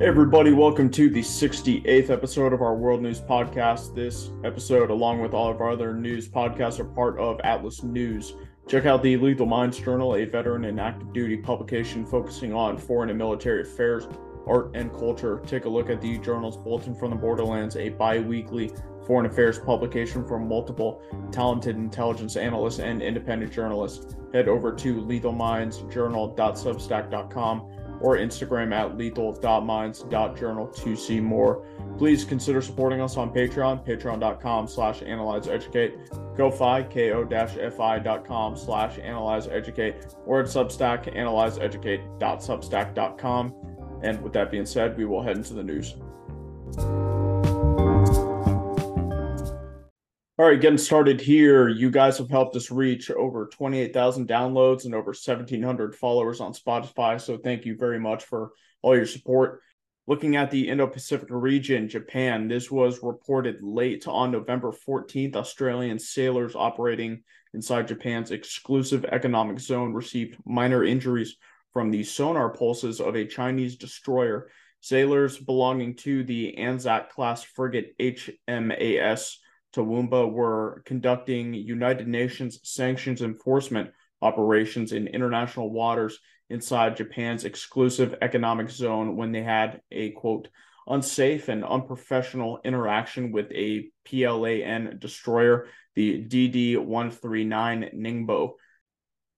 Everybody, welcome to the 68th episode of our World News Podcast. This episode, along with all of our other news podcasts, are part of Atlas News. Check out the Lethal Minds Journal, a veteran and active duty publication focusing on foreign and military affairs, art, and culture. Take a look at the journal's Bulletin from the Borderlands, a bi weekly foreign affairs publication from multiple talented intelligence analysts and independent journalists. Head over to lethalmindsjournal.substack.com or Instagram at lethal.minds.journal to see more. Please consider supporting us on Patreon, patreon.com slash analyzeeducate, ko-fi, ko-fi.com slash analyzeeducate, or at Substack, analyzeeducate.substack.com. And with that being said, we will head into the news. All right, getting started here. You guys have helped us reach over 28,000 downloads and over 1,700 followers on Spotify. So thank you very much for all your support. Looking at the Indo Pacific region, Japan, this was reported late on November 14th. Australian sailors operating inside Japan's exclusive economic zone received minor injuries from the sonar pulses of a Chinese destroyer. Sailors belonging to the Anzac class frigate HMAS Toowoomba were conducting United Nations sanctions enforcement operations in international waters inside Japan's exclusive economic zone when they had a quote unsafe and unprofessional interaction with a PLAN destroyer, the DD 139 Ningbo.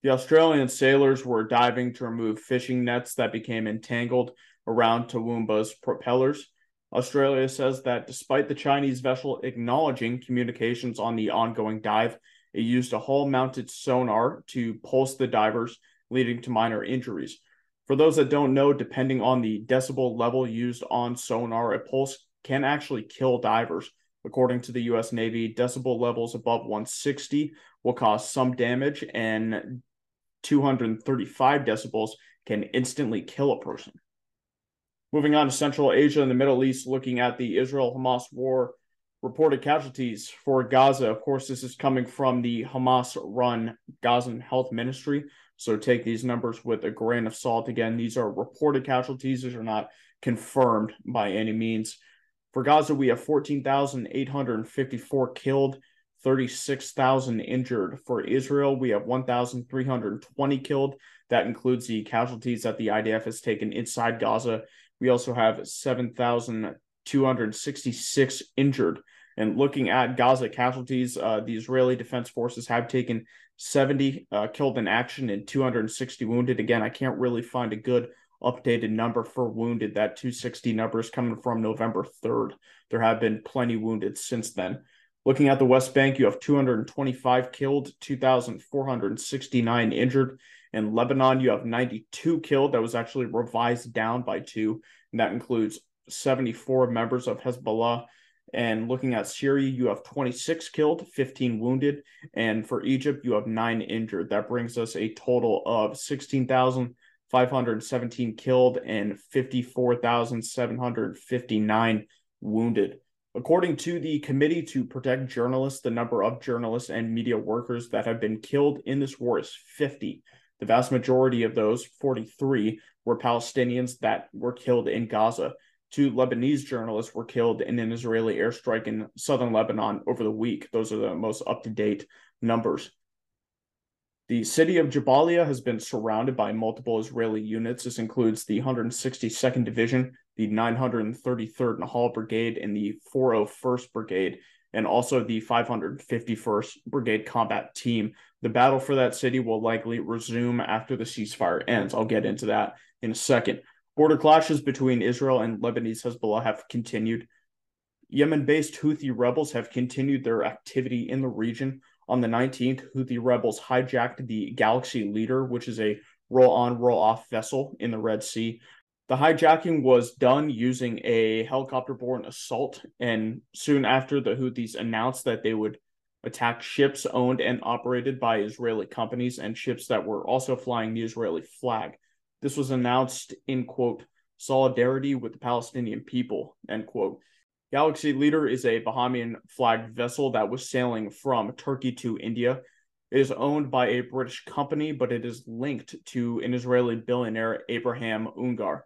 The Australian sailors were diving to remove fishing nets that became entangled around Toowoomba's propellers. Australia says that despite the Chinese vessel acknowledging communications on the ongoing dive, it used a hull mounted sonar to pulse the divers, leading to minor injuries. For those that don't know, depending on the decibel level used on sonar, a pulse can actually kill divers. According to the US Navy, decibel levels above 160 will cause some damage, and 235 decibels can instantly kill a person. Moving on to Central Asia and the Middle East, looking at the Israel Hamas war reported casualties for Gaza. Of course, this is coming from the Hamas run Gazan Health Ministry. So take these numbers with a grain of salt. Again, these are reported casualties, these are not confirmed by any means. For Gaza, we have 14,854 killed, 36,000 injured. For Israel, we have 1,320 killed. That includes the casualties that the IDF has taken inside Gaza we also have 7,266 injured. And looking at Gaza casualties, uh, the Israeli Defense Forces have taken 70 uh, killed in action and 260 wounded. Again, I can't really find a good updated number for wounded. That 260 number is coming from November 3rd. There have been plenty wounded since then. Looking at the West Bank, you have 225 killed, 2,469 injured, in Lebanon, you have 92 killed. That was actually revised down by two, and that includes 74 members of Hezbollah. And looking at Syria, you have 26 killed, 15 wounded. And for Egypt, you have nine injured. That brings us a total of 16,517 killed and 54,759 wounded. According to the Committee to Protect Journalists, the number of journalists and media workers that have been killed in this war is 50. The vast majority of those, 43, were Palestinians that were killed in Gaza. Two Lebanese journalists were killed in an Israeli airstrike in southern Lebanon over the week. Those are the most up to date numbers. The city of Jabalia has been surrounded by multiple Israeli units. This includes the 162nd Division, the 933rd Nahal Brigade, and the 401st Brigade and also the 551st Brigade Combat Team. The battle for that city will likely resume after the ceasefire ends. I'll get into that in a second. Border clashes between Israel and Lebanese Hezbollah have continued. Yemen based Houthi rebels have continued their activity in the region. On the 19th, Houthi rebels hijacked the Galaxy Leader, which is a roll on, roll off vessel in the Red Sea. The hijacking was done using a helicopter borne assault, and soon after, the Houthis announced that they would attack ships owned and operated by Israeli companies and ships that were also flying the Israeli flag. This was announced in quote solidarity with the Palestinian people end quote. Galaxy Leader is a Bahamian flagged vessel that was sailing from Turkey to India. It is owned by a British company, but it is linked to an Israeli billionaire, Abraham Ungar.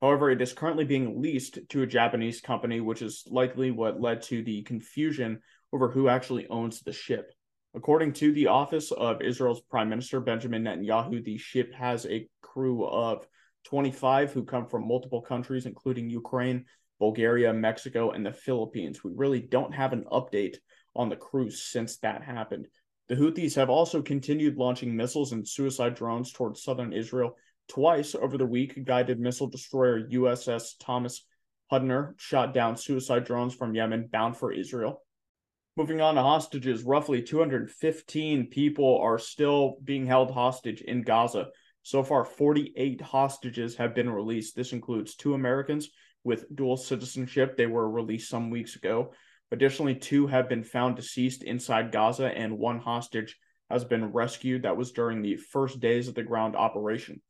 However, it is currently being leased to a Japanese company, which is likely what led to the confusion over who actually owns the ship. According to the office of Israel's Prime Minister Benjamin Netanyahu, the ship has a crew of 25 who come from multiple countries, including Ukraine, Bulgaria, Mexico, and the Philippines. We really don't have an update on the crew since that happened. The Houthis have also continued launching missiles and suicide drones towards southern Israel Twice over the week, guided missile destroyer USS Thomas Hudner shot down suicide drones from Yemen bound for Israel. Moving on to hostages, roughly 215 people are still being held hostage in Gaza. So far, 48 hostages have been released. This includes two Americans with dual citizenship. They were released some weeks ago. Additionally, two have been found deceased inside Gaza, and one hostage has been rescued. That was during the first days of the ground operation.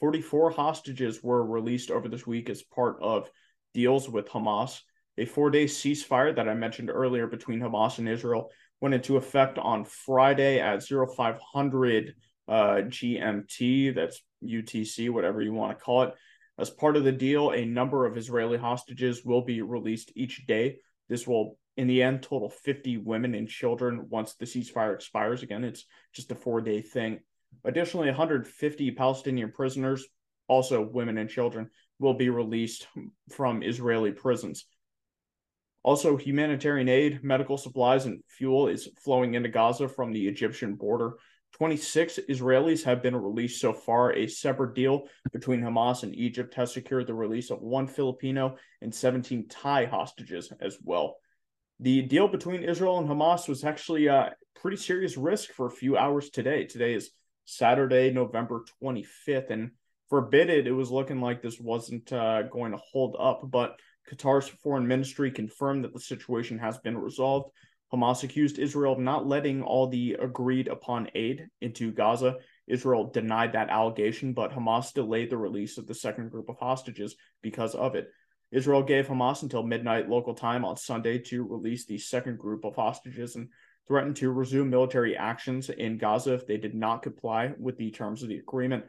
44 hostages were released over this week as part of deals with Hamas. A four day ceasefire that I mentioned earlier between Hamas and Israel went into effect on Friday at 0500 uh, GMT. That's UTC, whatever you want to call it. As part of the deal, a number of Israeli hostages will be released each day. This will, in the end, total 50 women and children once the ceasefire expires. Again, it's just a four day thing. Additionally, 150 Palestinian prisoners, also women and children, will be released from Israeli prisons. Also, humanitarian aid, medical supplies, and fuel is flowing into Gaza from the Egyptian border. 26 Israelis have been released so far. A separate deal between Hamas and Egypt has secured the release of one Filipino and 17 Thai hostages as well. The deal between Israel and Hamas was actually a pretty serious risk for a few hours today. Today is Saturday, November 25th. And for a bit, it, it was looking like this wasn't uh, going to hold up, but Qatar's foreign ministry confirmed that the situation has been resolved. Hamas accused Israel of not letting all the agreed upon aid into Gaza. Israel denied that allegation, but Hamas delayed the release of the second group of hostages because of it. Israel gave Hamas until midnight local time on Sunday to release the second group of hostages, and threatened to resume military actions in Gaza if they did not comply with the terms of the agreement.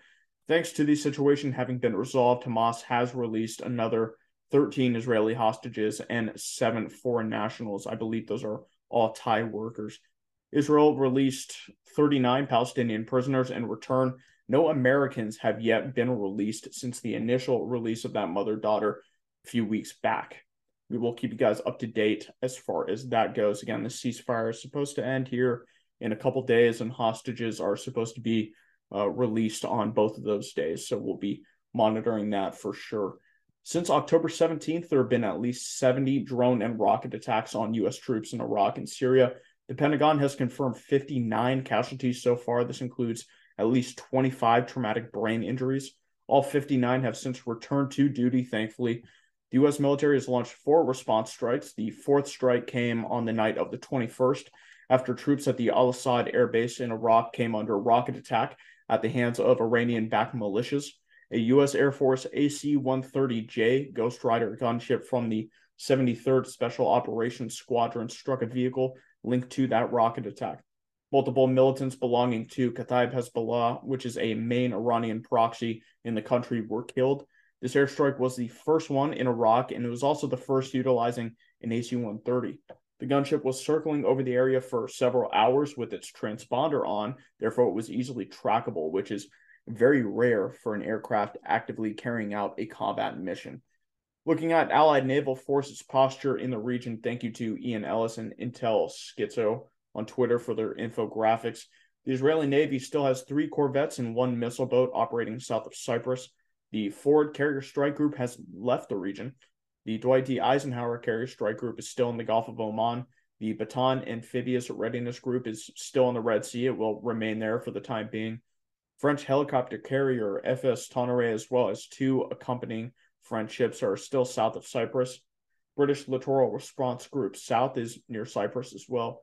Thanks to the situation having been resolved, Hamas has released another 13 Israeli hostages and seven foreign nationals. I believe those are all Thai workers. Israel released 39 Palestinian prisoners in return. No Americans have yet been released since the initial release of that mother daughter a few weeks back we will keep you guys up to date as far as that goes. Again, the ceasefire is supposed to end here in a couple days, and hostages are supposed to be uh, released on both of those days. So we'll be monitoring that for sure. Since October 17th, there have been at least 70 drone and rocket attacks on U.S. troops in Iraq and Syria. The Pentagon has confirmed 59 casualties so far. This includes at least 25 traumatic brain injuries. All 59 have since returned to duty, thankfully. The U.S. military has launched four response strikes. The fourth strike came on the night of the 21st after troops at the Al Asad air base in Iraq came under rocket attack at the hands of Iranian backed militias. A U.S. Air Force AC 130J Ghost Rider gunship from the 73rd Special Operations Squadron struck a vehicle linked to that rocket attack. Multiple militants belonging to Kataib Hezbollah, which is a main Iranian proxy in the country, were killed. This airstrike was the first one in Iraq, and it was also the first utilizing an AC 130. The gunship was circling over the area for several hours with its transponder on, therefore, it was easily trackable, which is very rare for an aircraft actively carrying out a combat mission. Looking at Allied naval forces posture in the region, thank you to Ian Ellis and Intel Schizo on Twitter for their infographics. The Israeli Navy still has three corvettes and one missile boat operating south of Cyprus. The Ford Carrier Strike Group has left the region. The Dwight D. Eisenhower Carrier Strike Group is still in the Gulf of Oman. The Bataan Amphibious Readiness Group is still in the Red Sea. It will remain there for the time being. French helicopter carrier FS Tonnerre, as well as two accompanying French ships, are still south of Cyprus. British Littoral Response Group South is near Cyprus as well.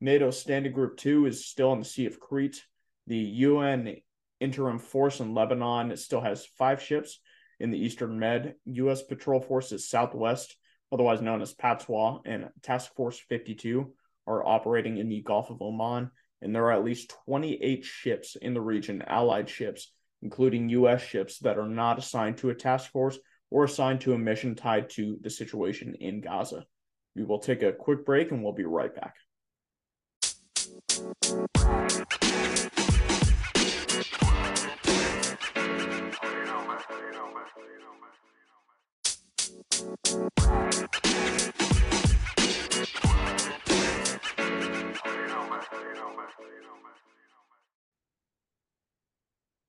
NATO Standing Group 2 is still in the Sea of Crete. The UN interim force in Lebanon. Still has five ships in the Eastern Med. U.S. Patrol Forces Southwest, otherwise known as PATSWA, and Task Force 52 are operating in the Gulf of Oman. And there are at least 28 ships in the region, allied ships, including U.S. ships that are not assigned to a task force or assigned to a mission tied to the situation in Gaza. We will take a quick break and we'll be right back.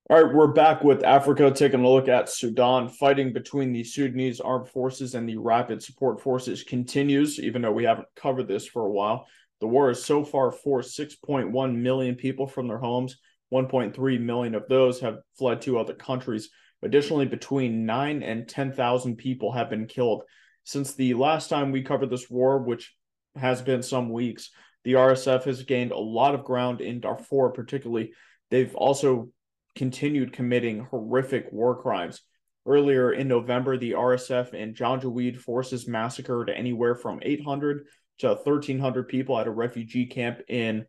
All right, we're back with Africa, taking a look at Sudan. Fighting between the Sudanese armed forces and the rapid support forces continues, even though we haven't covered this for a while. The war has so far forced 6.1 million people from their homes. 1.3 million of those have fled to other countries. Additionally, between 9 and 10,000 people have been killed. Since the last time we covered this war, which has been some weeks, the RSF has gained a lot of ground in Darfur, particularly. They've also continued committing horrific war crimes. Earlier in November, the RSF and Janjaweed forces massacred anywhere from 800 to 1,300 people at a refugee camp in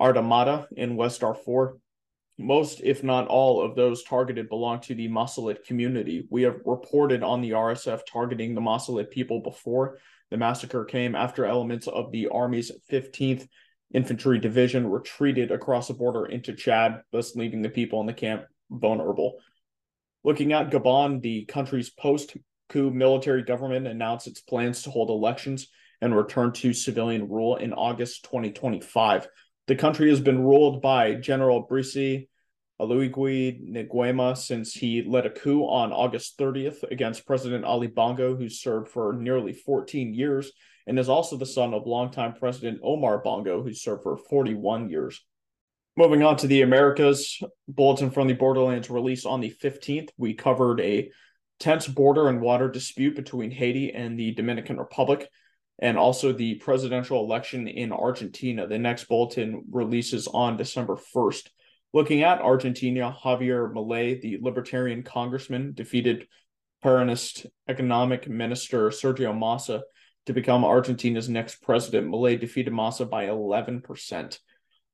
Ardamata in West Darfur. Most, if not all, of those targeted belong to the Masalit community. We have reported on the RSF targeting the Masalit people before. The massacre came after elements of the Army's 15th Infantry Division retreated across the border into Chad, thus leaving the people in the camp vulnerable. Looking at Gabon, the country's post coup military government announced its plans to hold elections and return to civilian rule in August 2025. The country has been ruled by General Brice Oligui Nguema since he led a coup on August 30th against President Ali Bongo, who served for nearly 14 years and is also the son of longtime President Omar Bongo, who served for 41 years. Moving on to the Americas, Bulletin from the Borderlands released on the 15th. We covered a tense border and water dispute between Haiti and the Dominican Republic, and also the presidential election in Argentina. The next bulletin releases on December 1st. Looking at Argentina, Javier Milei, the libertarian congressman, defeated Peronist economic minister Sergio Massa to become Argentina's next president. Milei defeated Massa by 11%.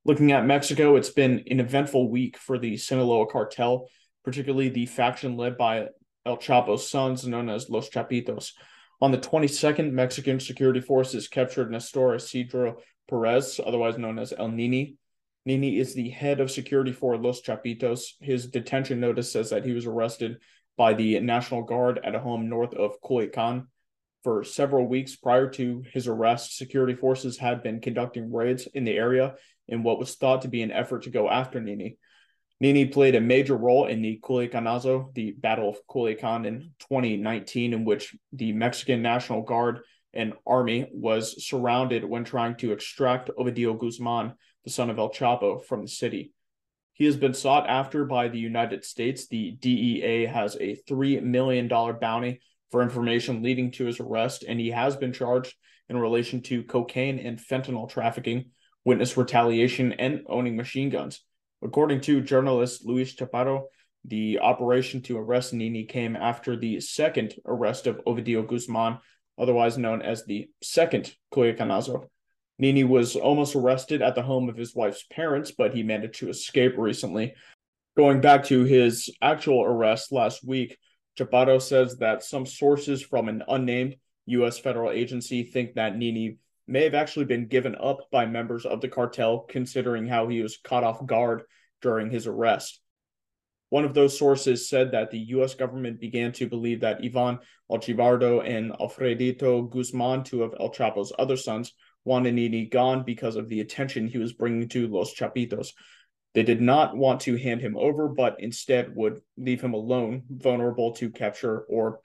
Looking at Mexico, it's been an eventful week for the Sinaloa cartel, particularly the faction led by El Chapo's sons, known as Los Chapitos. On the 22nd, Mexican security forces captured Nestor Isidro Perez, otherwise known as El Nini. Nini is the head of security for Los Chapitos. His detention notice says that he was arrested by the National Guard at a home north of Culiacan. For several weeks prior to his arrest, security forces had been conducting raids in the area in what was thought to be an effort to go after Nini. Nini played a major role in the Culiacanazo, the Battle of Culiacan in 2019, in which the Mexican National Guard and army was surrounded when trying to extract Ovidio Guzman, the son of El Chapo, from the city. He has been sought after by the United States. The DEA has a $3 million bounty for information leading to his arrest, and he has been charged in relation to cocaine and fentanyl trafficking, witness retaliation, and owning machine guns. According to journalist Luis Chaparro, the operation to arrest Nini came after the second arrest of Ovidio Guzman, otherwise known as the second Culiacanazo. Nini was almost arrested at the home of his wife's parents, but he managed to escape recently. Going back to his actual arrest last week, Chaparro says that some sources from an unnamed U.S. federal agency think that Nini may have actually been given up by members of the cartel, considering how he was caught off guard during his arrest. One of those sources said that the U.S. government began to believe that Ivan Archivaldo and Alfredito Guzman, two of El Chapo's other sons, wanted Nini gone because of the attention he was bringing to Los Chapitos, they did not want to hand him over, but instead would leave him alone, vulnerable to capture or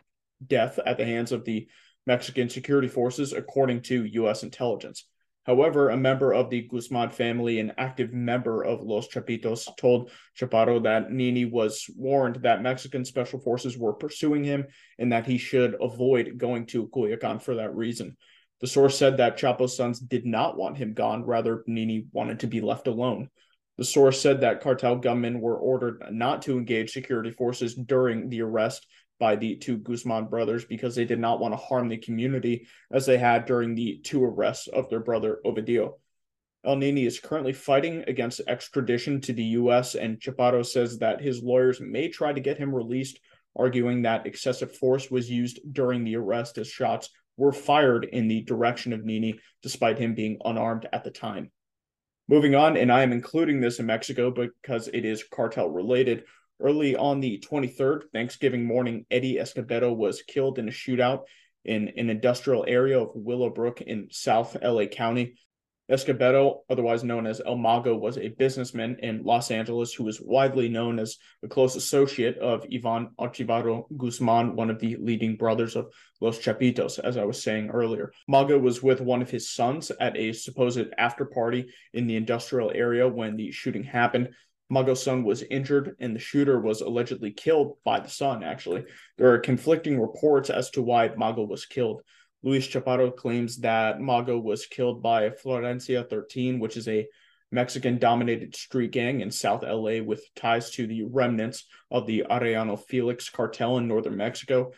death at the hands of the Mexican security forces, according to U.S. intelligence. However, a member of the Guzman family, an active member of Los Chapitos, told Chaparro that Nini was warned that Mexican special forces were pursuing him and that he should avoid going to Culiacan for that reason. The source said that Chapo's sons did not want him gone, rather, Nini wanted to be left alone. The source said that cartel gunmen were ordered not to engage security forces during the arrest by the two Guzman brothers because they did not want to harm the community as they had during the two arrests of their brother Ovidio. El Nini is currently fighting against extradition to the U.S., and Chaparro says that his lawyers may try to get him released arguing that excessive force was used during the arrest as shots were fired in the direction of Nini, despite him being unarmed at the time. Moving on, and I am including this in Mexico because it is cartel related. Early on the 23rd, Thanksgiving morning, Eddie Escobedo was killed in a shootout in an industrial area of Willowbrook in South LA County. Escobedo, otherwise known as El Mago, was a businessman in Los Angeles who was widely known as a close associate of Ivan Archivaldo Guzman, one of the leading brothers of Los Chapitos, as I was saying earlier. Mago was with one of his sons at a supposed after party in the industrial area when the shooting happened. Mago's son was injured, and the shooter was allegedly killed by the son, actually. There are conflicting reports as to why Mago was killed. Luis Chaparro claims that Mago was killed by Florencia 13, which is a Mexican dominated street gang in South LA with ties to the remnants of the Arellano Felix cartel in northern Mexico.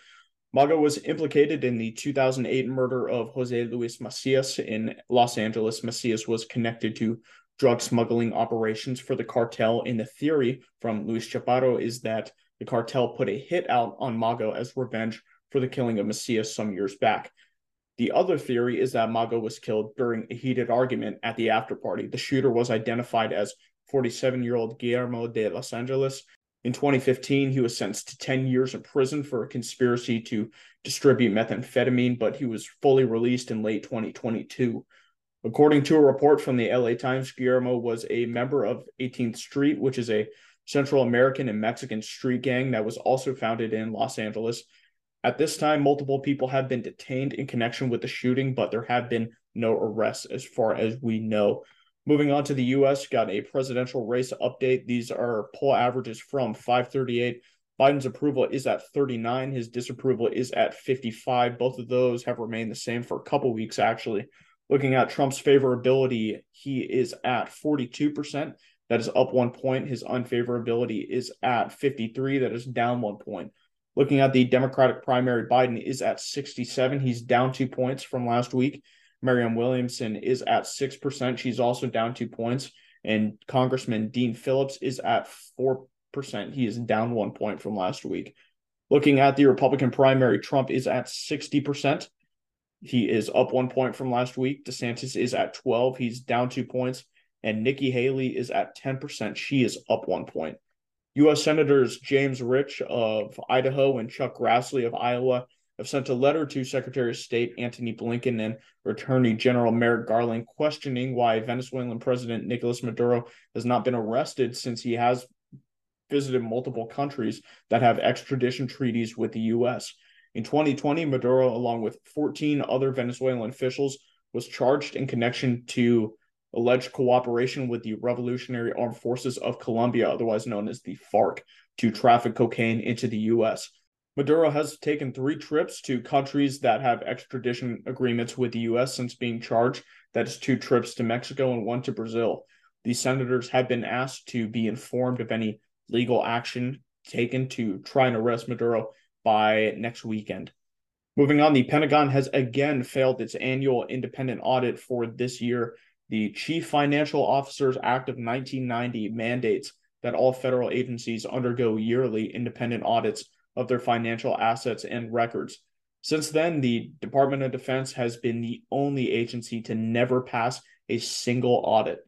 Mago was implicated in the 2008 murder of Jose Luis Macias in Los Angeles. Macias was connected to drug smuggling operations for the cartel. And the theory from Luis Chaparro is that the cartel put a hit out on Mago as revenge for the killing of Macias some years back. The other theory is that Mago was killed during a heated argument at the after party. The shooter was identified as 47 year old Guillermo de Los Angeles. In 2015, he was sentenced to 10 years in prison for a conspiracy to distribute methamphetamine, but he was fully released in late 2022. According to a report from the LA Times, Guillermo was a member of 18th Street, which is a Central American and Mexican street gang that was also founded in Los Angeles. At this time, multiple people have been detained in connection with the shooting, but there have been no arrests as far as we know. Moving on to the U.S., got a presidential race update. These are poll averages from 538. Biden's approval is at 39. His disapproval is at 55. Both of those have remained the same for a couple weeks, actually. Looking at Trump's favorability, he is at 42%. That is up one point. His unfavorability is at 53. That is down one point. Looking at the Democratic primary, Biden is at 67. He's down two points from last week. Marianne Williamson is at 6%. She's also down two points. And Congressman Dean Phillips is at 4%. He is down one point from last week. Looking at the Republican primary, Trump is at 60%. He is up one point from last week. DeSantis is at 12. He's down two points. And Nikki Haley is at 10%. She is up one point. U.S. Senators James Risch of Idaho and Chuck Grassley of Iowa have sent a letter to Secretary of State Antony Blinken and Attorney General Merrick Garland questioning why Venezuelan President Nicolas Maduro has not been arrested since he has visited multiple countries that have extradition treaties with the U.S. In 2020, Maduro, along with 14 other Venezuelan officials, was charged in connection to alleged cooperation with the Revolutionary Armed Forces of Colombia, otherwise known as the FARC, to traffic cocaine into the U.S. Maduro has taken three trips to countries that have extradition agreements with the U.S. since being charged. That is two trips to Mexico and one to Brazil. The senators have been asked to be informed of any legal action taken to try and arrest Maduro by next weekend. Moving on, the Pentagon has again failed its annual independent audit for this year the Chief Financial Officers Act of 1990 mandates that all federal agencies undergo yearly independent audits of their financial assets and records. Since then, the Department of Defense has been the only agency to never pass a single audit.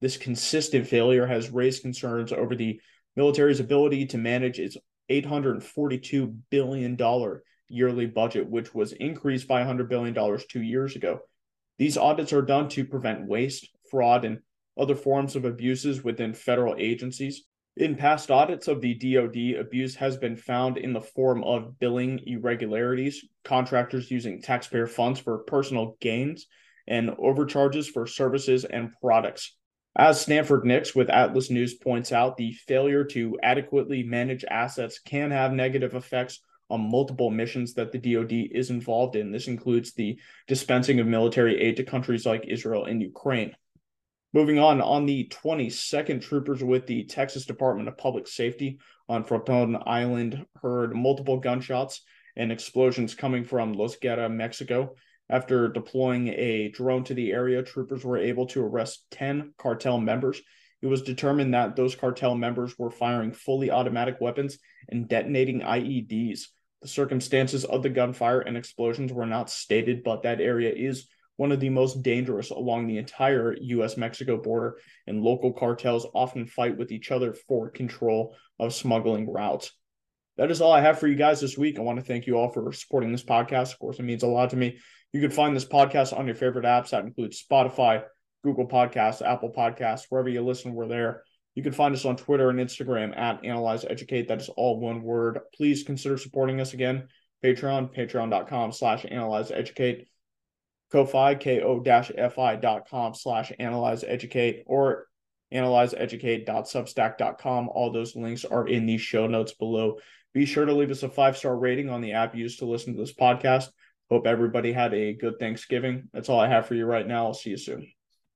This consistent failure has raised concerns over the military's ability to manage its $842 billion yearly budget, which was increased by $100 billion two years ago. These audits are done to prevent waste, fraud, and other forms of abuses within federal agencies. In past audits of the DoD, abuse has been found in the form of billing irregularities, contractors using taxpayer funds for personal gains, and overcharges for services and products. As Stanford Nix with Atlas News points out, the failure to adequately manage assets can have negative effects on multiple missions that the DoD is involved in. This includes the dispensing of military aid to countries like Israel and Ukraine. Moving on, on the 22nd, troopers with the Texas Department of Public Safety on Fronton Island heard multiple gunshots and explosions coming from Los Guerra, Mexico. After deploying a drone to the area, troopers were able to arrest 10 cartel members. It was determined that those cartel members were firing fully automatic weapons and detonating IEDs. The circumstances of the gunfire and explosions were not stated, but that area is one of the most dangerous along the entire US Mexico border, and local cartels often fight with each other for control of smuggling routes. That is all I have for you guys this week. I want to thank you all for supporting this podcast. Of course, it means a lot to me. You can find this podcast on your favorite apps. That includes Spotify, Google Podcasts, Apple Podcasts, wherever you listen, we're there. You can find us on Twitter and Instagram at Analyze Educate. That is all one word. Please consider supporting us again. Patreon, patreon.com slash analyze educate. Ko-Fi, ko-fi.com slash analyze educate or analyzeeducate.substack.com. All those links are in the show notes below. Be sure to leave us a five star rating on the app used to listen to this podcast. Hope everybody had a good Thanksgiving. That's all I have for you right now. I'll see you soon.